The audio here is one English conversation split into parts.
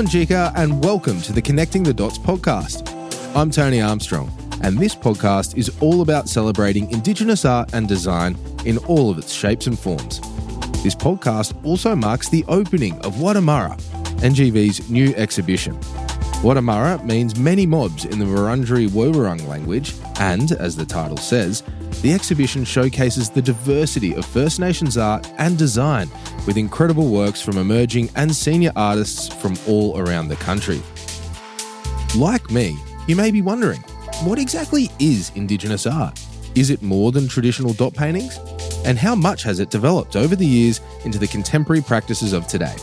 Wominjeka, and welcome to the Connecting the Dots podcast. I'm Tony Armstrong, and this podcast is all about celebrating Indigenous art and design in all of its shapes and forms. This podcast also marks the opening of Wurrdha Marra, NGV's new exhibition. Wurrdha Marra means many mobs in the Wurundjeri Woiwurrung language, and, as the title says, the exhibition showcases the diversity of First Nations art and design with incredible works from emerging and senior artists from all around the country. Like me, you may be wondering what exactly is Indigenous art? Is it more than traditional dot paintings? And how much has it developed over the years into the contemporary practices of today?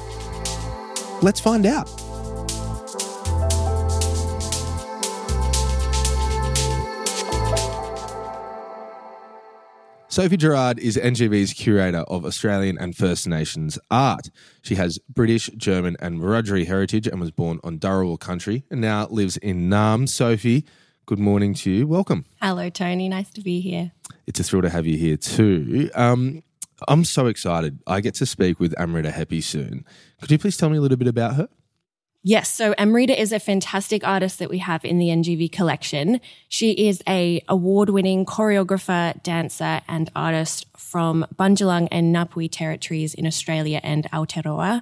Let's find out. Sophie Gerard is NGV's curator of Australian and First Nations art. She has British, German, and Wiradjuri heritage and was born on Dharawal country and now lives in Naarm. Sophie, good morning to you. Welcome. Hello, Tony. Nice to be here. It's a thrill to have you here too. Um, I'm so excited. I get to speak with Amrita Hepi soon. Could you please tell me a little bit about her? Yes, so Amrita is a fantastic artist that we have in the NGV collection. She is a award-winning choreographer, dancer, and artist from Bundjalung and Ngambri territories in Australia and Aotearoa.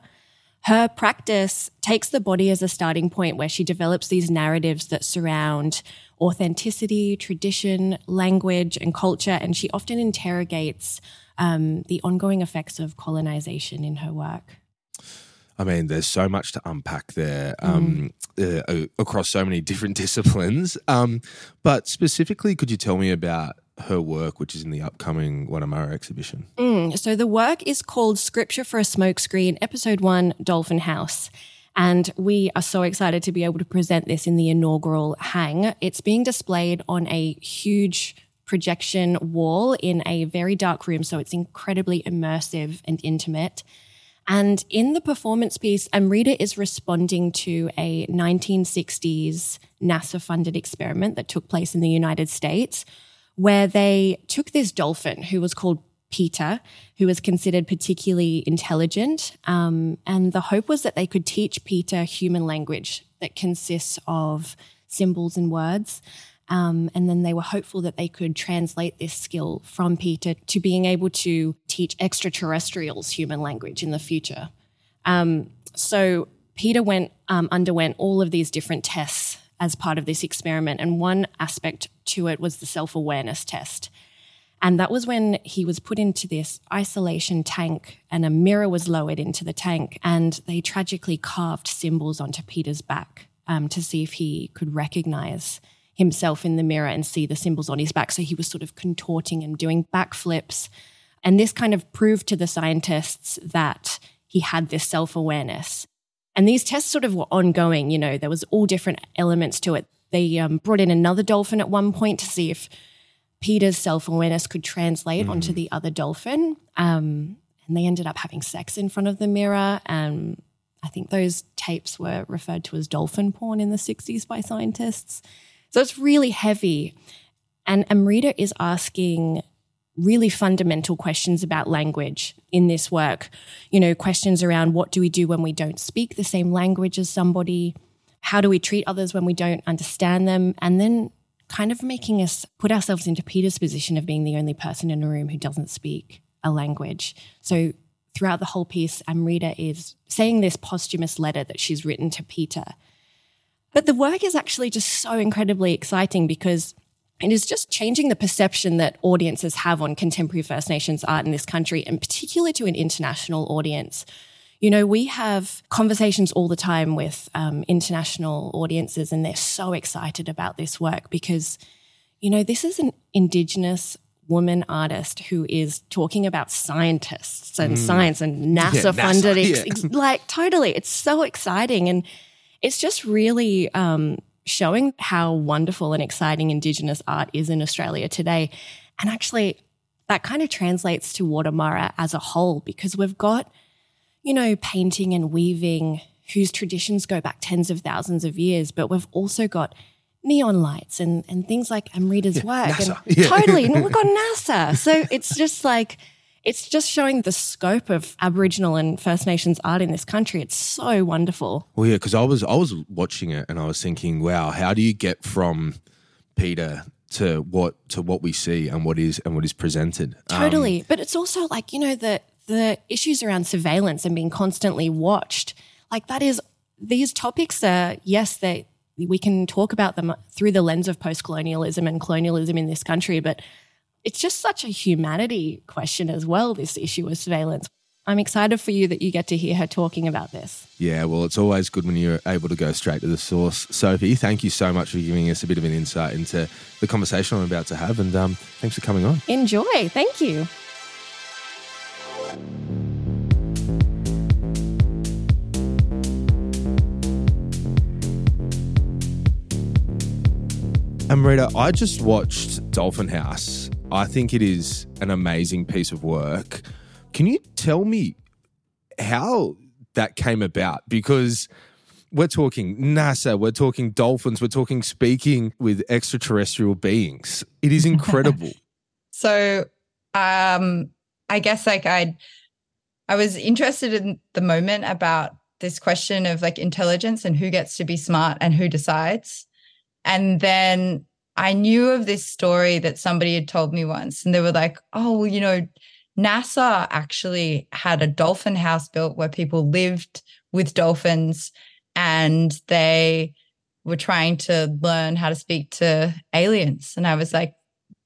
Her practice takes the body as a starting point where she develops these narratives that surround authenticity, tradition, language, and culture, and she often interrogates um, the ongoing effects of colonization in her work. I mean, there's so much to unpack there um, mm. uh, across so many different disciplines. Um, but specifically, could you tell me about her work, which is in the upcoming Wurrdha Marra exhibition? Mm. So the work is called Scripture for a Smokescreen, Episode One, Dolphin House. And we are so excited to be able to present this in the inaugural hang. It's being displayed on a huge projection wall in a very dark room, so it's incredibly immersive and intimate. And in the performance piece, Amrita is responding to a 1960s NASA funded experiment that took place in the United States, where they took this dolphin who was called Peter, who was considered particularly intelligent. Um, and the hope was that they could teach Peter human language that consists of symbols and words. Um, and then they were hopeful that they could translate this skill from Peter to being able to teach extraterrestrials human language in the future. Um, so Peter went um, underwent all of these different tests as part of this experiment, and one aspect to it was the self awareness test. And that was when he was put into this isolation tank and a mirror was lowered into the tank. And they tragically carved symbols onto Peter's back um, to see if he could recognize himself in the mirror and see the symbols on his back. So he was sort of contorting and doing backflips. And this kind of proved to the scientists that he had this self awareness. And these tests sort of were ongoing, you know, there was all different elements to it. They um, brought in another dolphin at one point to see if Peter's self awareness could translate mm. onto the other dolphin. Um, and they ended up having sex in front of the mirror. And I think those tapes were referred to as dolphin porn in the 60s by scientists. So it's really heavy. And Amrita is asking really fundamental questions about language in this work. You know, questions around what do we do when we don't speak the same language as somebody? How do we treat others when we don't understand them? And then kind of making us put ourselves into Peter's position of being the only person in a room who doesn't speak a language. So throughout the whole piece, Amrita is saying this posthumous letter that she's written to Peter but the work is actually just so incredibly exciting because it is just changing the perception that audiences have on contemporary First Nations art in this country, and particularly to an international audience. You know, we have conversations all the time with um, international audiences, and they're so excited about this work because, you know, this is an Indigenous woman artist who is talking about scientists and mm. science and NASA, yeah, funded. NASA, yeah. like, totally. It's so exciting. And it's just really um, showing how wonderful and exciting Indigenous art is in Australia today. And actually, that kind of translates to Wurrdha Marra as a whole because we've got, you know, painting and weaving whose traditions go back tens of thousands of years, but we've also got neon lights and, and things like Amrita's yeah, work. NASA. And yeah. totally. And we've got NASA. So it's just like, it's just showing the scope of Aboriginal and First Nations art in this country. It's so wonderful. Well, yeah, because I was I was watching it and I was thinking, wow, how do you get from Peter to what to what we see and what is and what is presented? Totally, um, but it's also like you know the the issues around surveillance and being constantly watched. Like that is these topics are yes they we can talk about them through the lens of post colonialism and colonialism in this country, but it's just such a humanity question as well, this issue of surveillance. I'm excited for you that you get to hear her talking about this. Yeah, well, it's always good when you're able to go straight to the source. Sophie, thank you so much for giving us a bit of an insight into the conversation I'm about to have, and um, thanks for coming on. Enjoy. Thank you. Amrita, I just watched Dolphin House I think it is an amazing piece of work. Can you tell me how that came about? Because we're talking NASA, we're talking dolphins, we're talking speaking with extraterrestrial beings. It is incredible. so, um, I guess like I, I was interested in the moment about this question of like intelligence and who gets to be smart and who decides. And then I knew of this story that somebody had told me once, and they were like, oh, well, you know, NASA actually had a dolphin house built where people lived with dolphins and they were trying to learn how to speak to aliens. And I was like,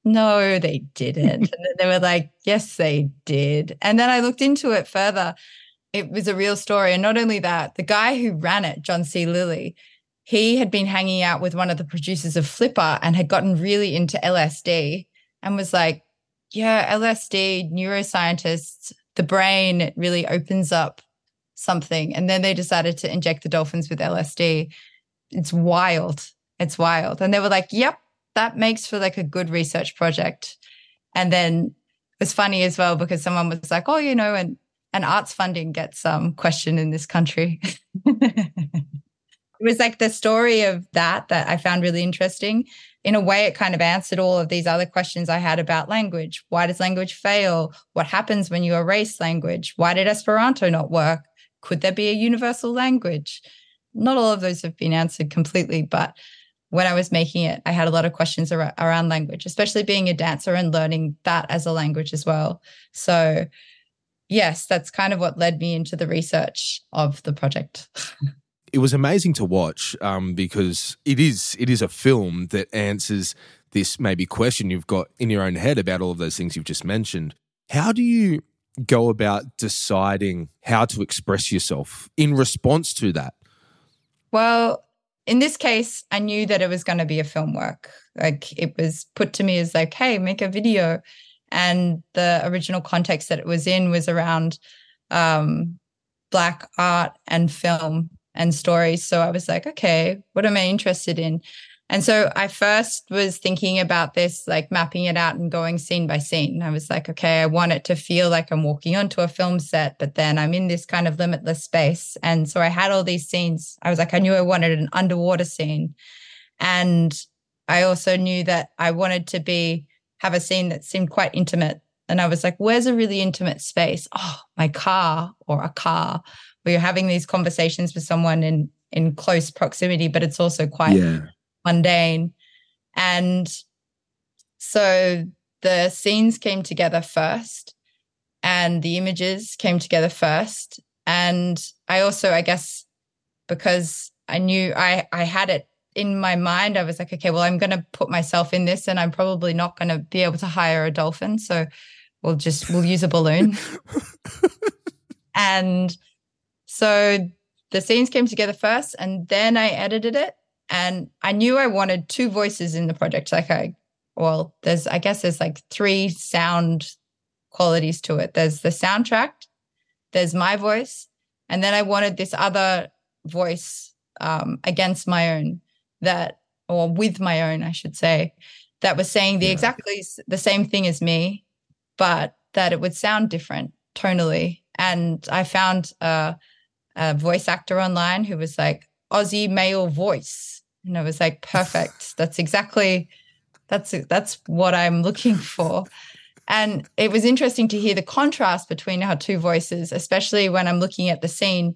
no, they didn't. and they were like, yes, they did. And then I looked into it further. It was a real story. And not only that, the guy who ran it, John C. Lilly, he had been hanging out with one of the producers of Flipper and had gotten really into LSD and was like, yeah, LSD, neuroscientists, the brain really opens up something. And then they decided to inject the dolphins with LSD. It's wild. It's wild. And they were like, yep, that makes for like a good research project. And then it was funny as well because someone was like, oh, you know, and and arts funding gets um questioned in this country. it was like the story of that that I found really interesting. In a way, it kind of answered all of these other questions I had about language. Why does language fail? What happens when you erase language? Why did Esperanto not work? Could there be a universal language? Not all of those have been answered completely, but when I was making it, I had a lot of questions around, around language, especially being a dancer and learning that as a language as well. So, yes, that's kind of what led me into the research of the project. it was amazing to watch um, because it is it is a film that answers this maybe question you've got in your own head about all of those things you've just mentioned. How do you go about deciding how to express yourself in response to that? Well, in this case, I knew that it was going to be a film work. Like it was put to me as like, hey, make a video. And the original context that it was in was around um, black art and film and stories. So I was like, okay, what am I interested in? And so I first was thinking about this, like mapping it out and going scene by scene. I was like, okay, I want it to feel like I'm walking onto a film set, but then I'm in this kind of limitless space. And so I had all these scenes. I was like, I knew I wanted an underwater scene. And I also knew that I wanted to be have a scene that seemed quite intimate. And I was like, where's a really intimate space? Oh, my car or a car where you're having these conversations with someone in in close proximity, but it's also quite yeah. mundane. And so the scenes came together first and the images came together first. And I also, I guess, because I knew I I had it in my mind, I was like, okay, well, I'm going to put myself in this, and I'm probably not going to be able to hire a dolphin, so we'll just we'll use a balloon. and so the scenes came together first and then I edited it. And I knew I wanted two voices in the project. Like I, well, there's, I guess there's like three sound qualities to it. There's the soundtrack, there's my voice, and then I wanted this other voice um, against my own that, or with my own, I should say, that was saying the yeah. exactly the same thing as me, but that it would sound different tonally. And I found uh, a voice actor online who was like Aussie male voice, and I was like, perfect. that's exactly that's that's what I'm looking for. And it was interesting to hear the contrast between our two voices, especially when I'm looking at the scene,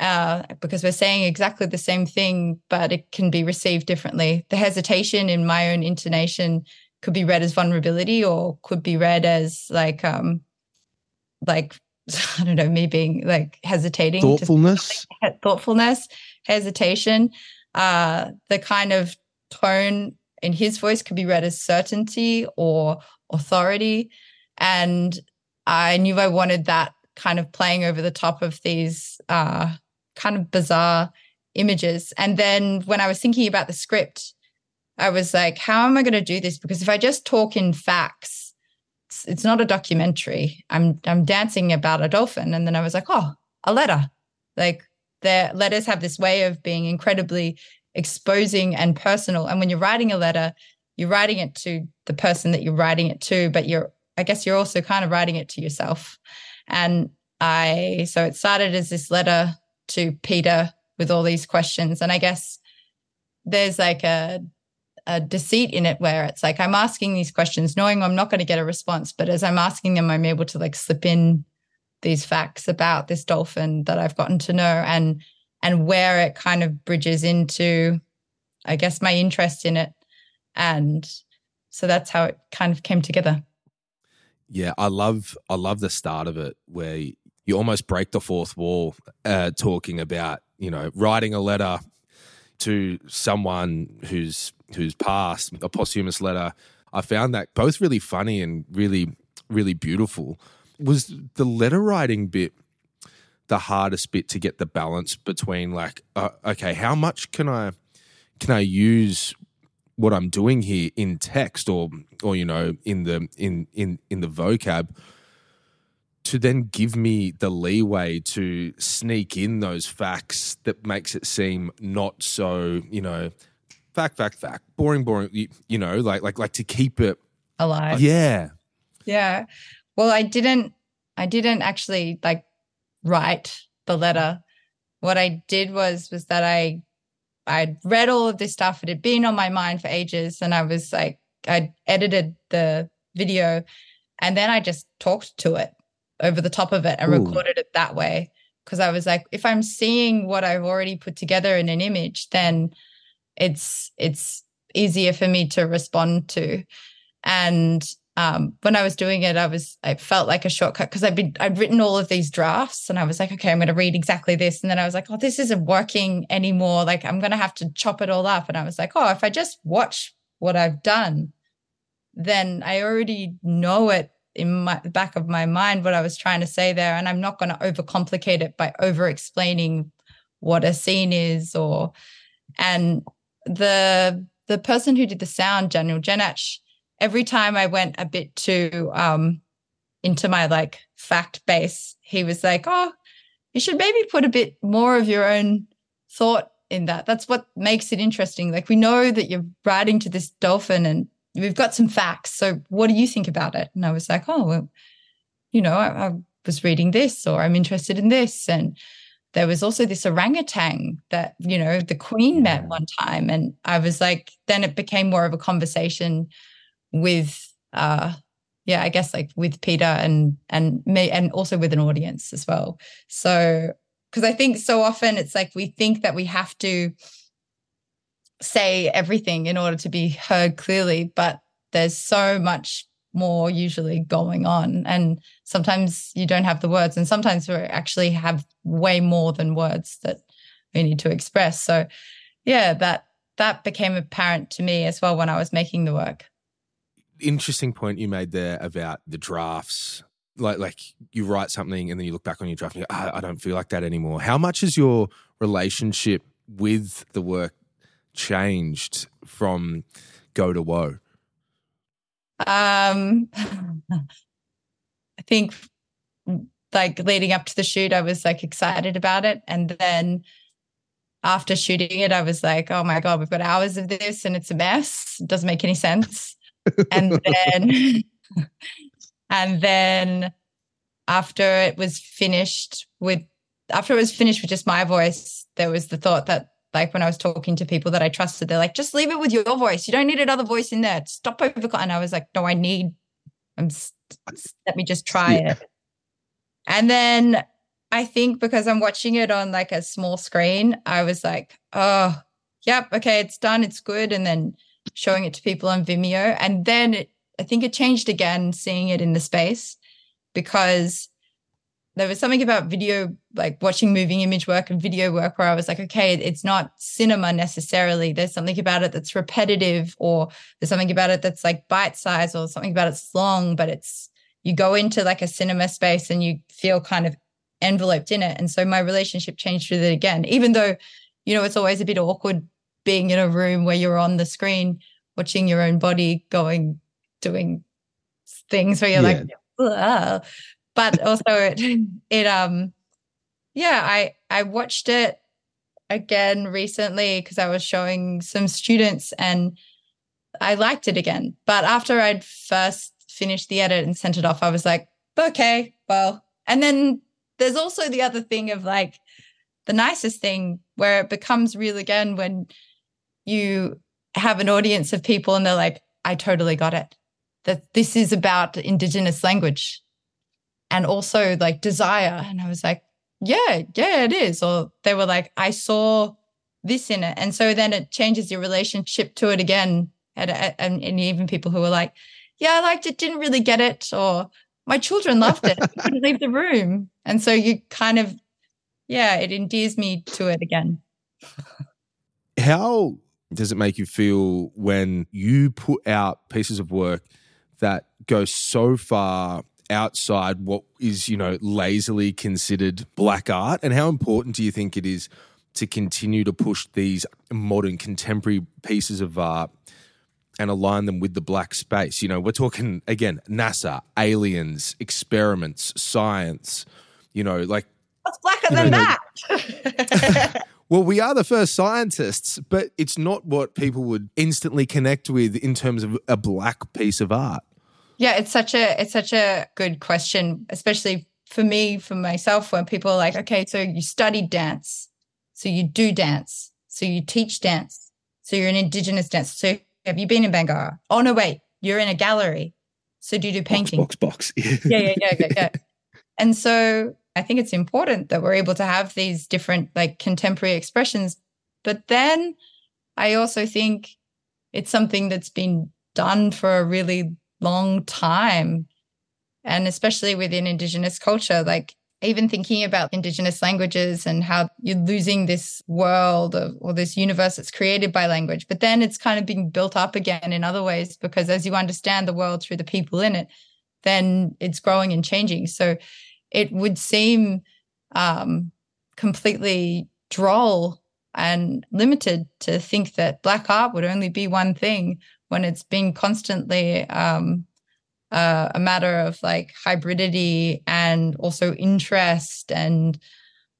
uh, because we're saying exactly the same thing, but it can be received differently. The hesitation in my own intonation could be read as vulnerability or could be read as like, um, like I don't know, me being like hesitating, thoughtfulness, thoughtfulness, hesitation. Uh, the kind of tone in his voice could be read as certainty or authority. And I knew I wanted that kind of playing over the top of these uh, kind of bizarre images. And then when I was thinking about the script, I was like, how am I going to do this? Because if I just talk in facts, it's, it's not a documentary. I'm I'm dancing about a dolphin. And then I was like, oh, a letter. Like the letters have this way of being incredibly exposing and personal. And when you're writing a letter, you're writing it to the person that you're writing it to, but you're, I guess you're also kind of writing it to yourself. And I, so it started as this letter to Peter with all these questions. And I guess there's like a, a deceit in it where it's like I'm asking these questions knowing I'm not going to get a response, but as I'm asking them, I'm able to like slip in these facts about this dolphin that I've gotten to know and and where it kind of bridges into I guess my interest in it and so that's how it kind of came together. Yeah, I love I love the start of it where you almost break the fourth wall uh, talking about, you know, writing a letter to someone who's who's passed, a posthumous letter. I found that both really funny and really really beautiful was the letter writing bit the hardest bit to get the balance between like uh, okay how much can i can i use what i'm doing here in text or or you know in the in in in the vocab to then give me the leeway to sneak in those facts that makes it seem not so you know fact fact fact boring boring you, you know like like like to keep it alive yeah yeah well, I didn't I didn't actually like write the letter. What I did was was that I I'd read all of this stuff. It had been on my mind for ages. And I was like, I edited the video and then I just talked to it over the top of it and Ooh. recorded it that way. Cause I was like, if I'm seeing what I've already put together in an image, then it's it's easier for me to respond to. And um, when I was doing it, I was I felt like a shortcut because I'd been I'd written all of these drafts and I was like, okay, I'm going to read exactly this, and then I was like, oh, this isn't working anymore. Like I'm going to have to chop it all up, and I was like, oh, if I just watch what I've done, then I already know it in my back of my mind what I was trying to say there, and I'm not going to overcomplicate it by over explaining what a scene is or and the the person who did the sound, Daniel Jenatsch, every time I went a bit too um, into my like fact base, he was like, "Oh, you should maybe put a bit more of your own thought in that. That's what makes it interesting. Like we know that you're writing to this dolphin, and we've got some facts. So what do you think about it?" And I was like, "Oh, well, you know, I, I was reading this, or I'm interested in this, and." there was also this orangutan that you know the queen met one time and i was like then it became more of a conversation with uh yeah i guess like with peter and and me and also with an audience as well so because i think so often it's like we think that we have to say everything in order to be heard clearly but there's so much more usually going on and sometimes you don't have the words and sometimes we actually have way more than words that we need to express so yeah that that became apparent to me as well when i was making the work interesting point you made there about the drafts. Like, like you write something and then you look back on your draft and you go, I, I don't feel like that anymore. How much has your relationship with the work changed from go to woe? Um, I think like leading up to the shoot, I was like excited about it. And then after shooting it, I was like, oh my God, we've got hours of this and it's a mess. It doesn't make any sense and then and then after it was finished with after it was finished with just my voice there was the thought that like when I was talking to people that I trusted, they're like, just leave it with your voice. You don't need another voice in there. Stop over. And I was like, no, I need I'm let me just try yeah. it. And then I think because I'm watching it on like a small screen, I was like, oh, yep, okay, it's done, it's good. And then showing it to people on Vimeo. And then it, I think it changed again seeing it in the space because there was something about video, like watching moving image work and video work, where I was like, okay, it's not cinema necessarily. There's something about it that's repetitive, or there's something about it that's like bite size, or something about it's long, but it's you go into like a cinema space and you feel kind of enveloped in it. And so my relationship changed with it again, even though, you know, it's always a bit awkward being in a room where you're on the screen watching your own body going, doing things where you're yeah. like, but also it, it, um, yeah, I, I watched it again recently because I was showing some students and I liked it again. But after I'd first finished the edit and sent it off, I was like, okay, well, and then there's also the other thing of like the nicest thing where it becomes real again when you have an audience of people and they're like, I totally got it. That this is about Indigenous language and also like desire. And I was like, yeah, yeah, it is. Or they were like, I saw this in it. And so then it changes your relationship to it again. And, and, and even people who were like, yeah, I liked it, didn't really get it. Or my children loved it. I couldn't leave the room. And so you kind of, yeah, it endears me to it again. How does it make you feel when you put out pieces of work that go so far outside what is, you know, lazily considered black art? And how important do you think it is to continue to push these modern contemporary pieces of art and align them with the black space. You know, we're talking again NASA, aliens, experiments, science. You know, like what's blacker than know, that? well, we are the first scientists, but it's not what people would instantly connect with in terms of a black piece of art. Yeah, it's such a it's such a good question, especially for me, for myself, when people are like, okay, so you studied dance, so you do dance, so you teach dance, so you're an indigenous dancer, so have you been in Bangarra? Oh no, wait, you're in a gallery. So do you do painting? Box, box, box. yeah, yeah, yeah, yeah, yeah. And so I think it's important that we're able to have these different like contemporary expressions. But then I also think it's something that's been done for a really long time. And especially within Indigenous culture, like even thinking about indigenous languages and how you're losing this world of, or this universe that's created by language but then it's kind of being built up again in other ways because as you understand the world through the people in it then it's growing and changing so it would seem um, completely droll and limited to think that black art would only be one thing when it's been constantly um, uh, a matter of like hybridity and also interest and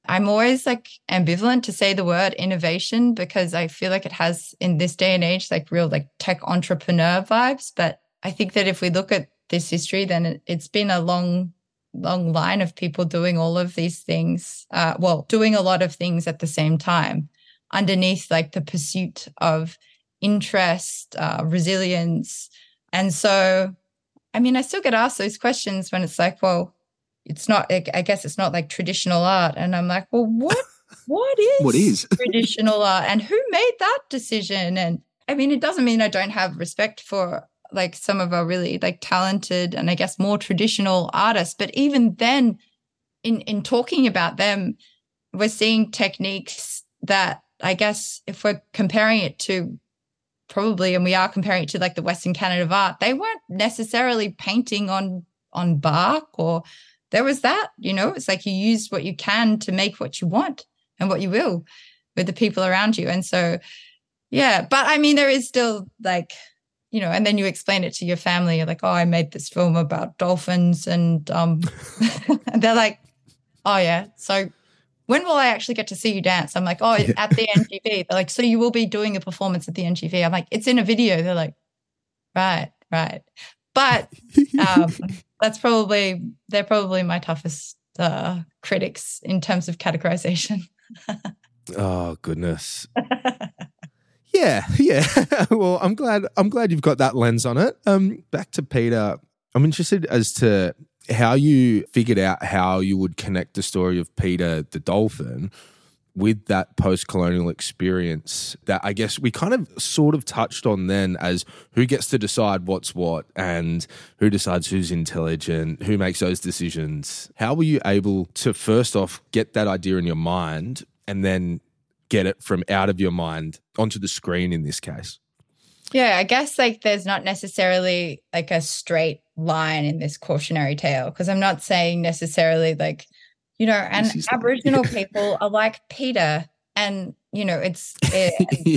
I'm always like ambivalent to say the word innovation because I feel like it has in this day and age like real like tech entrepreneur vibes. But I think that if we look at this history, then it, has been a long, long line of people doing all of these things. Uh, well, doing a lot of things at the same time underneath like the pursuit of interest, uh, resilience. And so I mean, I still get asked those questions when it's like, well, it's not, I guess it's not like traditional art. And I'm like, well, what, what is, what is? traditional art and who made that decision? And I mean, it doesn't mean I don't have respect for like some of our really like talented and I guess more traditional artists. But even then, in, in talking about them, we're seeing techniques that I guess if we're comparing it to probably, and we are comparing it to like the Western canon of art, they weren't necessarily painting on on bark or there was that, you know, it's like you use what you can to make what you want and what you will with the people around you. And so, yeah, but I mean, there is still like, you know, and then you explain it to your family. You're like, oh, I made this film about dolphins. And um, and they're like, oh, yeah. So when will I actually get to see you dance? I'm like, oh, yeah. at the NGV. They're like, so you will be doing a performance at the NGV. I'm like, it's in a video. They're like, right, right. But um, that's probably, they're probably my toughest uh, critics in terms of categorization. oh, goodness. yeah, yeah. well, I'm glad, I'm glad you've got that lens on it. Um, back to Peter I'm interested as to how you figured out how you would connect the story of Peter the dolphin with that post colonial experience that I guess we kind of sort of touched on then as who gets to decide what's what and who decides who's intelligent, who makes those decisions. How were you able to first off get that idea in your mind and then get it from out of your mind onto the screen in this case? Yeah, I guess like there's not necessarily like a straight line in this cautionary tale because I'm not saying necessarily like you know, and Aboriginal people are like Peter, and you know, it's it,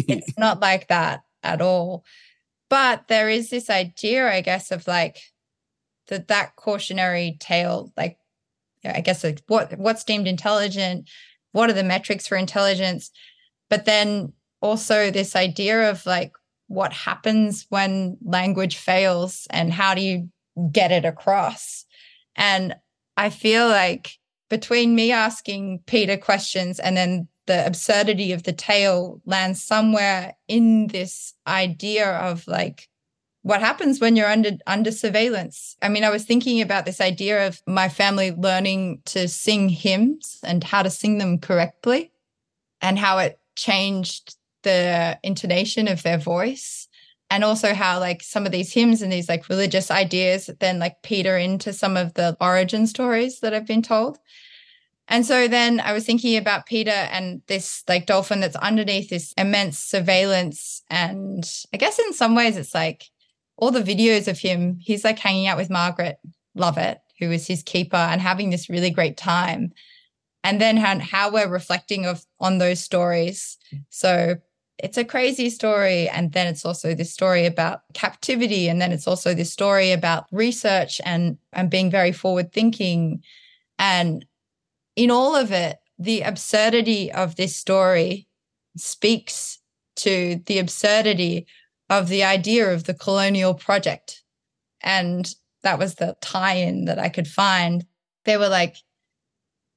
it's not like that at all. But there is this idea, I guess, of like that that cautionary tale, like I guess like what what's deemed intelligent, what are the metrics for intelligence, but then also this idea of like what happens when language fails and how do you get it across. And I feel like between me asking Peter questions and then the absurdity of the tale lands somewhere in this idea of like what happens when you're under under surveillance i mean i was thinking about this idea of my family learning to sing hymns and how to sing them correctly and how it changed the intonation of their voice and also how like some of these hymns and these like religious ideas then like peter into some of the origin stories that I've been told and so then I was thinking about Peter and this like dolphin that's underneath this immense surveillance. And I guess in some ways it's like all the videos of him, he's like hanging out with Margaret Lovatt, who is his keeper, and having this really great time. And then how, how we're reflecting of on those stories. So it's a crazy story. And then it's also this story about captivity. And then it's also this story about research and, and being very forward thinking. And in all of it, the absurdity of this story speaks to the absurdity of the idea of the colonial project. And that was the tie in that I could find. They were like,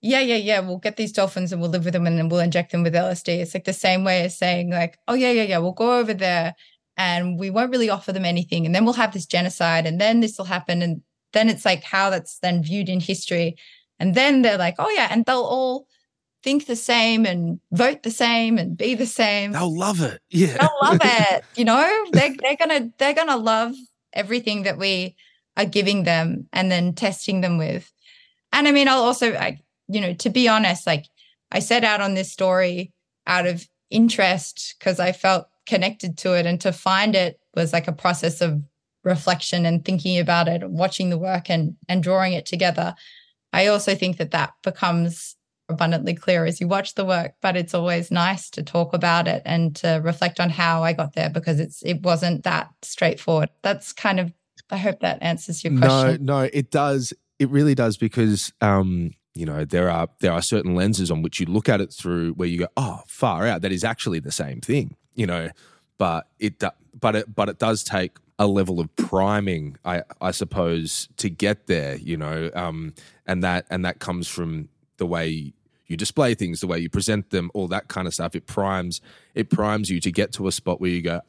yeah, yeah, yeah, we'll get these dolphins and we'll live with them and then we'll inject them with LSD. It's like the same way as saying, like, oh, yeah, yeah, yeah, we'll go over there and we won't really offer them anything. And then we'll have this genocide and then this will happen. And then it's like how that's then viewed in history. And then they're like, oh, yeah. And they'll all think the same and vote the same and be the same. They'll love it. Yeah. They'll love it. You know, they're, they're going to, they're going to love everything that we are giving them and then testing them with. And I mean, I'll also, I, you know, to be honest, like I set out on this story out of interest because I felt connected to it. And to find it was like a process of reflection and thinking about it, and watching the work and, and drawing it together. I also think that that becomes abundantly clear as you watch the work, but it's always nice to talk about it and to reflect on how I got there because it's it wasn't that straightforward. That's kind of I hope that answers your question. No, no, it does. It really does because um, you know, there are there are certain lenses on which you look at it through where you go, "Oh, far out, that is actually the same thing." You know, but it but it but it does take a level of priming, I, I suppose, to get there, you know, um, and that and that comes from the way you display things, the way you present them, all that kind of stuff. It primes it primes you to get to a spot where you go,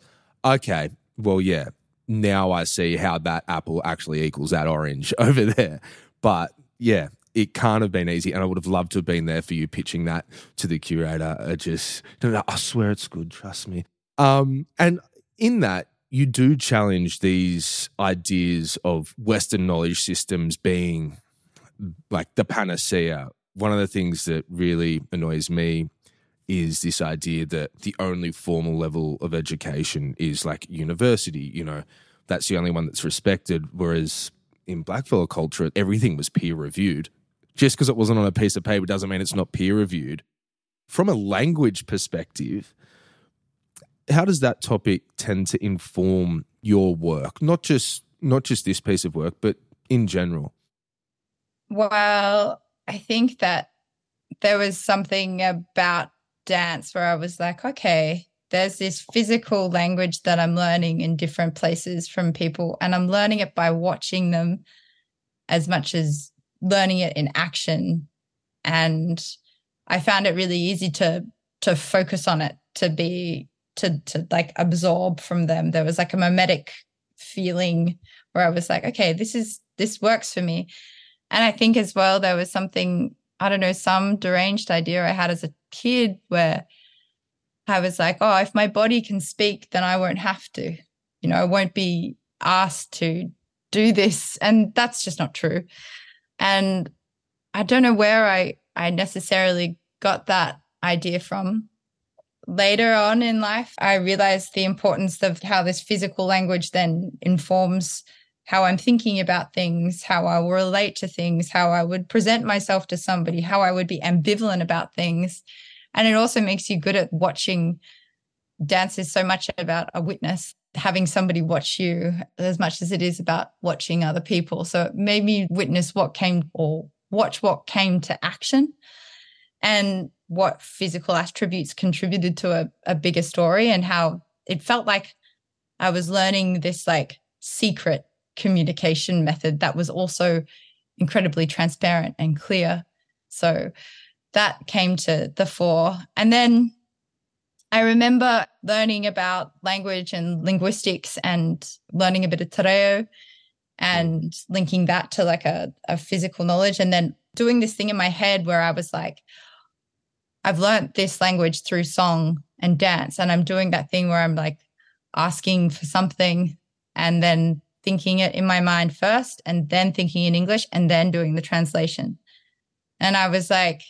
okay, well, yeah, now I see how that apple actually equals that orange over there. But yeah, it can't have been easy, and I would have loved to have been there for you pitching that to the curator. I just, I swear it's good. Trust me. Um, and in that, you do challenge these ideas of Western knowledge systems being like the panacea. One of the things that really annoys me is this idea that the only formal level of education is like university, you know, that's the only one that's respected. Whereas in blackfellow culture, everything was peer reviewed. Just because it wasn't on a piece of paper doesn't mean it's not peer reviewed. From a language perspective, how does that topic tend to inform your work? Not just not just this piece of work, but in general. Well, I think that there was something about dance where I was like, okay, there's this physical language that I'm learning in different places from people, and I'm learning it by watching them as much as learning it in action. And I found it really easy to to focus on it, to be to to like absorb from them. There was like a mimetic feeling where I was like, okay, this is this works for me. And I think as well there was something, I don't know, some deranged idea I had as a kid where I was like, oh, if my body can speak, then I won't have to. You know, I won't be asked to do this. And that's just not true. And I don't know where I, I necessarily got that idea from. Later on in life, I realized the importance of how this physical language then informs how I'm thinking about things, how I will relate to things, how I would present myself to somebody, how I would be ambivalent about things. And it also makes you good at watching. Dance is so much about a witness, having somebody watch you as much as it is about watching other people. So it made me witness what came or watch what came to action and what physical attributes contributed to a, a bigger story and how it felt like I was learning this like secret communication method that was also incredibly transparent and clear. So that came to the fore. And then I remember learning about language and linguistics and learning a bit of te reo and linking that to like a, a physical knowledge and then doing this thing in my head where I was like, I've learned this language through song and dance. And I'm doing that thing where I'm like asking for something and then thinking it in my mind first and then thinking in English and then doing the translation. And I was like,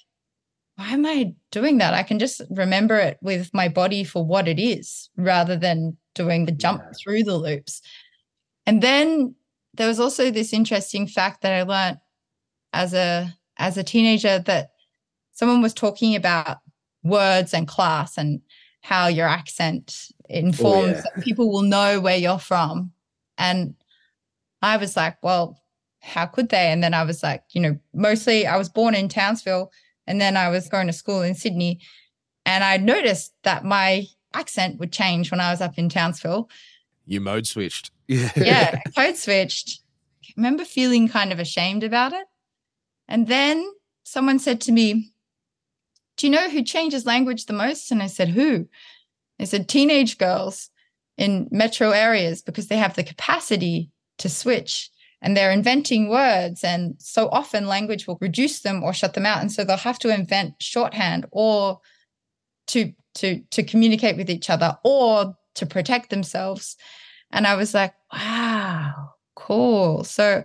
why am I doing that? I can just remember it with my body for what it is rather than doing the jump yeah. through the loops. And then there was also this interesting fact that I learned as a as a teenager that someone was talking about words and class and how your accent informs oh, yeah. people will know where you're from. And I was like, well, how could they? And then I was like, you know, mostly I was born in Townsville and then I was going to school in Sydney. And I noticed that my accent would change when I was up in Townsville. You mode switched. Yeah. yeah, code switched. I remember feeling kind of ashamed about it. And then someone said to me, Do you know who changes language the most? And I said, Who? They said, Teenage girls in metro areas because they have the capacity to switch and they're inventing words and so often language will reduce them or shut them out. And so they'll have to invent shorthand or to to to communicate with each other or to protect themselves. And i was like wow cool. So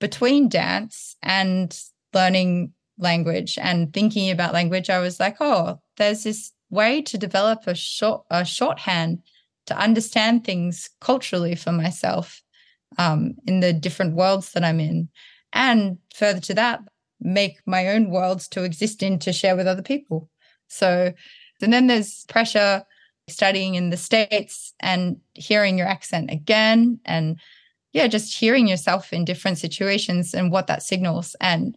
between dance and learning language and thinking about language i was like oh there's this way to develop a short a shorthand to understand things culturally for myself um, in the different worlds that I'm in. And further to that, make my own worlds to exist in to share with other people. So, and then there's pressure studying in the States and hearing your accent again. And yeah, just hearing yourself in different situations and what that signals. And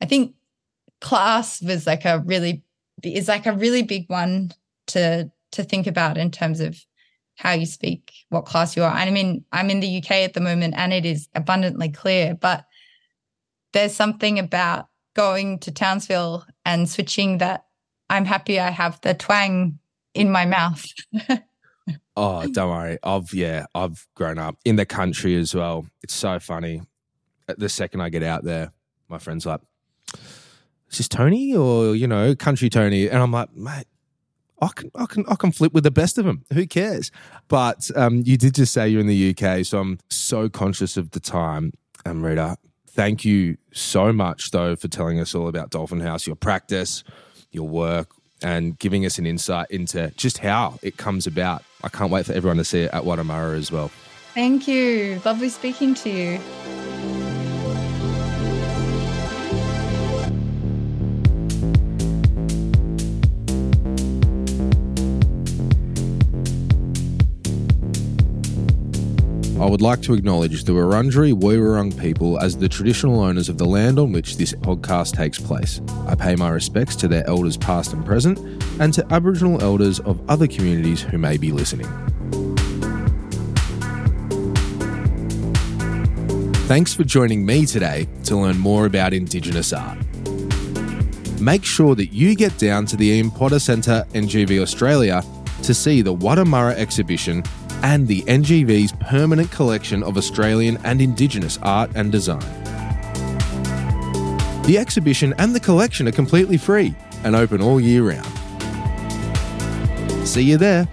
I think class was like a really is like a really big one to to think about in terms of how you speak, what class you are. And I mean, I'm in the UK at the moment and it is abundantly clear, but there's something about going to Townsville and switching that I'm happy I have the twang in my mouth. oh, don't worry. I've, yeah, I've grown up in the country as well. It's so funny. The second I get out there, my friend's like, is this Tony or, you know, country Tony? And I'm like, mate, I can, I can, I can flip with the best of them. Who cares? But um, you did just say you're in the UK, so I'm so conscious of the time. Amrita, thank you so much though for telling us all about Dolphin House, your practice, your work, and giving us an insight into just how it comes about. I can't wait for everyone to see it at Wurrdha Marra as well. Thank you. Lovely speaking to you. I would like to acknowledge the Wurundjeri Woiwurrung people as the traditional owners of the land on which this podcast takes place. I pay my respects to their elders past and present, and to Aboriginal elders of other communities who may be listening. Thanks for joining me today to learn more about Indigenous art. Make sure that you get down to the Ian Potter Centre, NGV Australia, to see the Wurrdha Marra exhibition and the NGV's permanent collection of Australian and Indigenous art and design. The exhibition and the collection are completely free and open all year round. See you there.